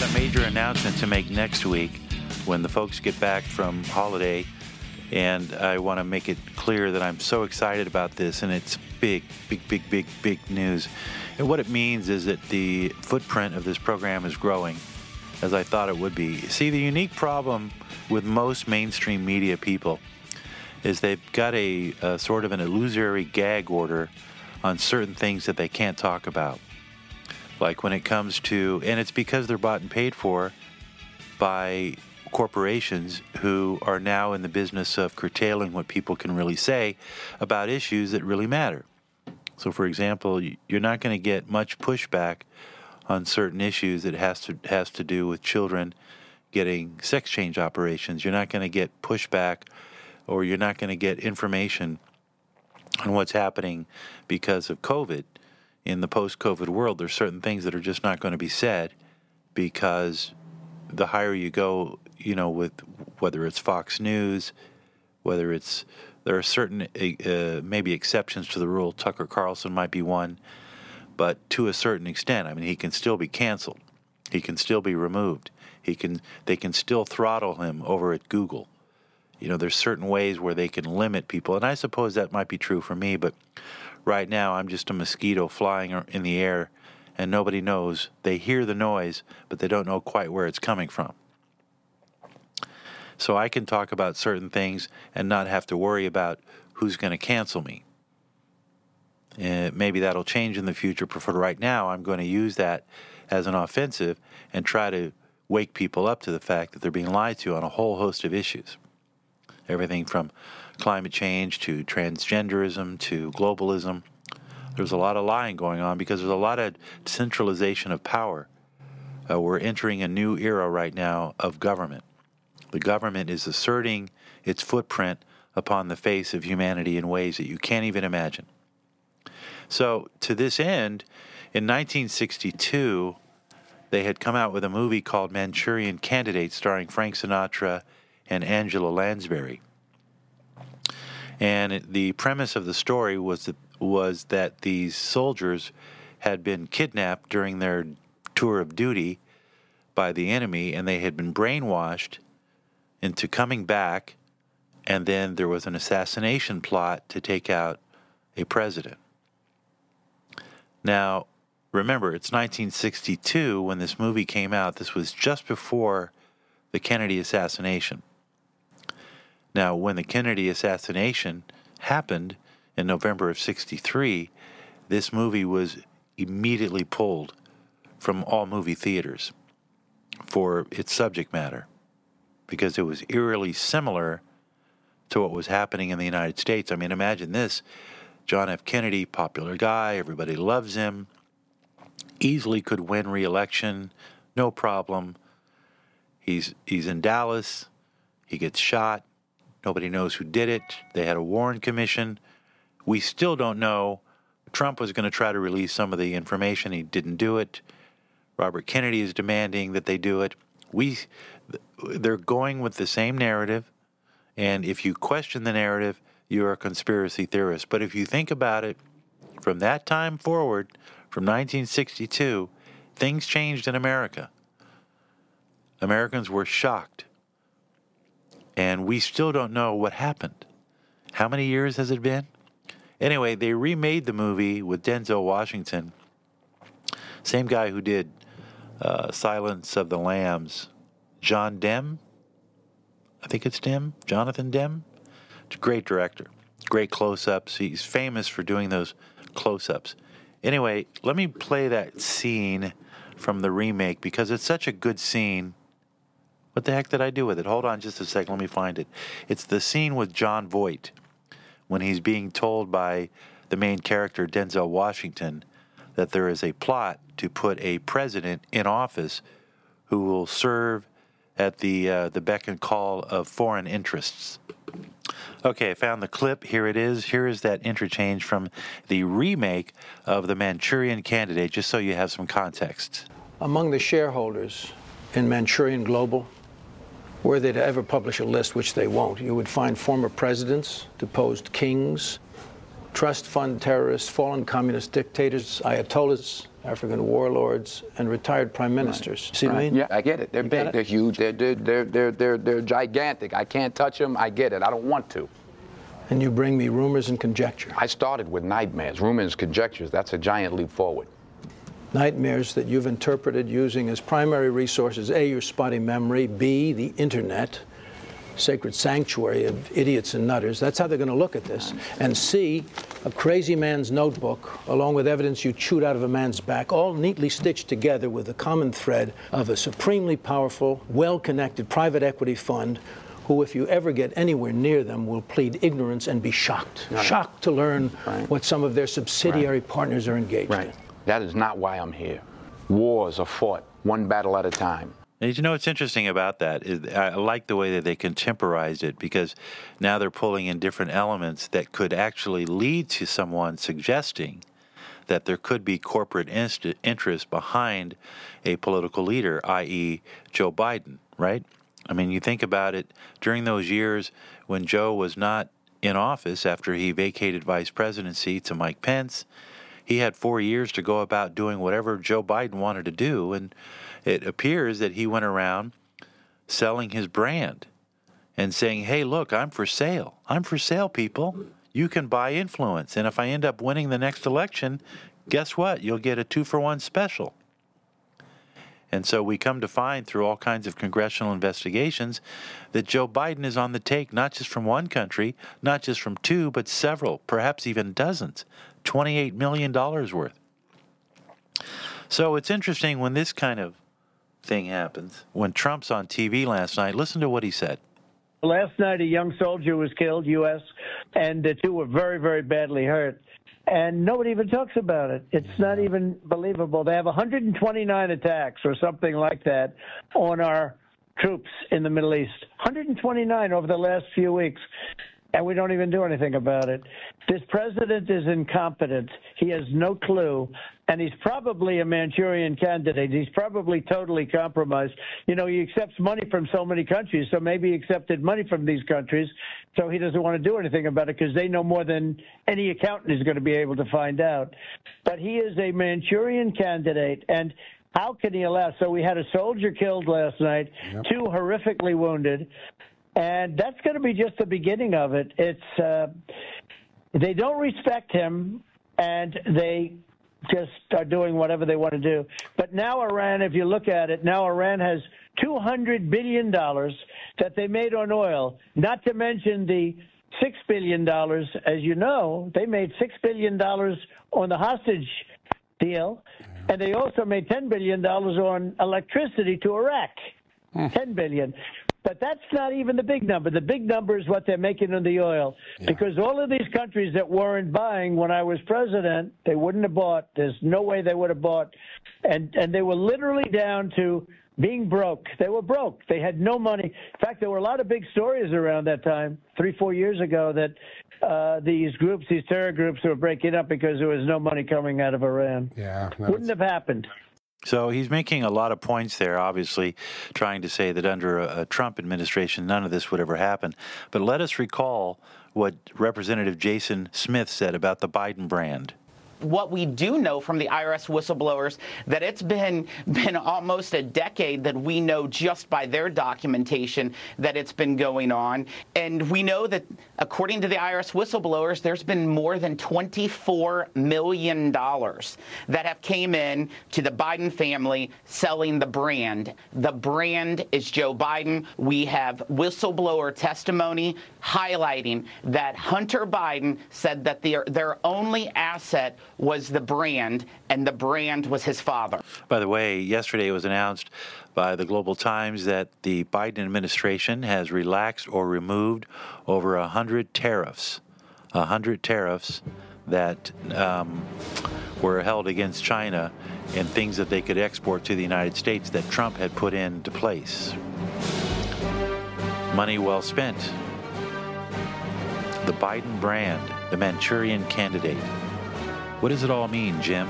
got a major announcement to make next week when the folks get back from holiday. And I want to make it clear that I'm so excited about this, and it's big, big, big, big, big news. And what it means is that the footprint of this program is growing, as I thought it would be. See, the unique problem with most mainstream media people is they've got a, a sort of an illusory gag order on certain things that they can't talk about. Like when it comes to, and it's because they're bought and paid for by corporations who are now in the business of curtailing what people can really say about issues that really matter. So, for example, you're not going to get much pushback on certain issues that has to has to do with children getting sex change operations. You're not going to get pushback, or you're not going to get information on what's happening because of COVID in the post-COVID world. There's certain things that are just not going to be said because the higher you go, you know, with whether it's Fox News, whether it's there are certain uh, maybe exceptions to the rule. Tucker Carlson might be one, but to a certain extent, I mean, he can still be canceled. He can still be removed. He can they can still throttle him over at Google. You know, there's certain ways where they can limit people, and I suppose that might be true for me. But right now, I'm just a mosquito flying in the air, and nobody knows. They hear the noise, but they don't know quite where it's coming from. So I can talk about certain things and not have to worry about who's going to cancel me. Uh, maybe that'll change in the future, but for right now, I'm going to use that as an offensive and try to wake people up to the fact that they're being lied to on a whole host of issues. Everything from climate change to transgenderism to globalism. There's a lot of lying going on because there's a lot of centralization of power. Uh, we're entering a new era right now of government. The government is asserting its footprint upon the face of humanity in ways that you can't even imagine. So, to this end, in 1962, they had come out with a movie called Manchurian Candidate starring Frank Sinatra and Angela Lansbury. And the premise of the story was that, was that these soldiers had been kidnapped during their tour of duty by the enemy and they had been brainwashed into coming back, and then there was an assassination plot to take out a president. Now, remember, it's 1962 when this movie came out. This was just before the Kennedy assassination. Now, when the Kennedy assassination happened in November of 63, this movie was immediately pulled from all movie theaters for its subject matter because it was eerily similar to what was happening in the United States. I mean, imagine this John F. Kennedy, popular guy, everybody loves him, easily could win re election, no problem. He's, he's in Dallas, he gets shot, nobody knows who did it. They had a Warren Commission. We still don't know. Trump was going to try to release some of the information, he didn't do it. Robert Kennedy is demanding that they do it. We they're going with the same narrative, and if you question the narrative, you're a conspiracy theorist. But if you think about it, from that time forward, from 1962, things changed in America. Americans were shocked. And we still don't know what happened. How many years has it been? Anyway, they remade the movie with Denzel Washington, same guy who did uh, Silence of the Lambs John Dem. I think it's Demme, Jonathan a great director, great close ups. He's famous for doing those close ups. Anyway, let me play that scene from the remake because it's such a good scene. What the heck did I do with it? Hold on just a second. Let me find it. It's the scene with Jon Voight when he's being told by the main character, Denzel Washington, that there is a plot to put a president in office who will serve at the uh, the beck and call of foreign interests. Okay, I found the clip. Here it is. Here is that interchange from the remake of The Manchurian Candidate, just so you have some context. Among the shareholders in Manchurian Global, were they to ever publish a list, which they won't, you would find former presidents, deposed kings, trust fund terrorists, fallen communist dictators, ayatollahs, African warlords, and retired prime ministers. See what I mean? Yeah, I get it. They're You big. it? They're huge. They're, they're, they're, they're, they're, they're gigantic. I can't touch them. I get it. I don't want to. And you bring me rumors and conjecture. I started with nightmares, rumors, conjectures. That's a giant leap forward. Nightmares that you've interpreted using as primary resources A, your spotty memory, B, the internet, sacred sanctuary of idiots and nutters. That's how they're going to look at this. And C, a crazy man's notebook, along with evidence you chewed out of a man's back, all neatly stitched together with the common thread of a supremely powerful, well connected private equity fund. Who, if you ever get anywhere near them, will plead ignorance and be shocked. Shocked to learn Right. what some of their subsidiary partners are engaged in. That is not why I'm here. Wars are fought one battle at a time. And you know what's interesting about that is I like the way that they contemporized it because now they're pulling in different elements that could actually lead to someone suggesting that there could be corporate inst- interest behind a political leader, i.e., Joe Biden, right? I mean, you think about it during those years when Joe was not in office after he vacated vice presidency to Mike Pence he had four years to go about doing whatever Joe Biden wanted to do. And it appears that he went around selling his brand and saying, hey, look, I'm for sale. I'm for sale, people. You can buy influence. And if I end up winning the next election, guess what? You'll get a two for one special. And so we come to find through all kinds of congressional investigations that Joe Biden is on the take, not just from one country, not just from two, but several, perhaps even dozens. $28 million worth. So it's interesting when this kind of thing happens. When Trump's on TV last night, listen to what he said. Last night, a young soldier was killed, U.S., and the two were very, very badly hurt. And nobody even talks about it. It's not even believable. They have 129 attacks or something like that on our troops in the Middle East. 129 over the last few weeks. And we don't even do anything about it. This president is incompetent. He has no clue. And he's probably a Manchurian candidate. He's probably totally compromised. You know, he accepts money from so many countries, so maybe he accepted money from these countries, so he doesn't want to do anything about it because they know more than any accountant is going to be able to find out. But he is a Manchurian candidate. And how can he allow? So we had a soldier killed last night, two horrifically wounded. And that's going to be just the beginning of it. It's uh, they don't respect him, and they just are doing whatever they want to do. But now Iran, if you look at it, now Iran has 200 billion dollars that they made on oil. Not to mention the six billion dollars, as you know, they made six billion dollars on the hostage deal, and they also made 10 billion dollars on electricity to Iraq. 10 billion. But that's not even the big number. The big number is what they're making on the oil. Because all of these countries that weren't buying when I was president, they wouldn't have bought. There's no way they would have bought. And and they were literally down to being broke. They were broke. They had no money. In fact, there were a lot of big stories around that time, three, four years ago, that uh, these groups, these terror groups, were breaking up because there was no money coming out of Iran. Yeah. Wouldn't have happened. So he's making a lot of points there, obviously, trying to say that under a, a Trump administration, none of this would ever happen. But let us recall what Representative Jason Smith said about the Biden brand. What we do know from the IRS whistleblowers that it's been been almost a decade that we know just by their documentation that it's been going on. And we know that according to the IRS whistleblowers there's been more than 24 million dollars that have came in to the Biden family selling the brand. The brand is Joe Biden. We have whistleblower testimony highlighting that Hunter Biden said that their their only asset was the brand, and the brand was his father. By the way, yesterday it was announced by the Global Times that the Biden administration has relaxed or removed over 100 tariffs. 100 tariffs that um, were held against China and things that they could export to the United States that Trump had put into place. Money well spent. The Biden brand, the Manchurian candidate. What does it all mean, Jim?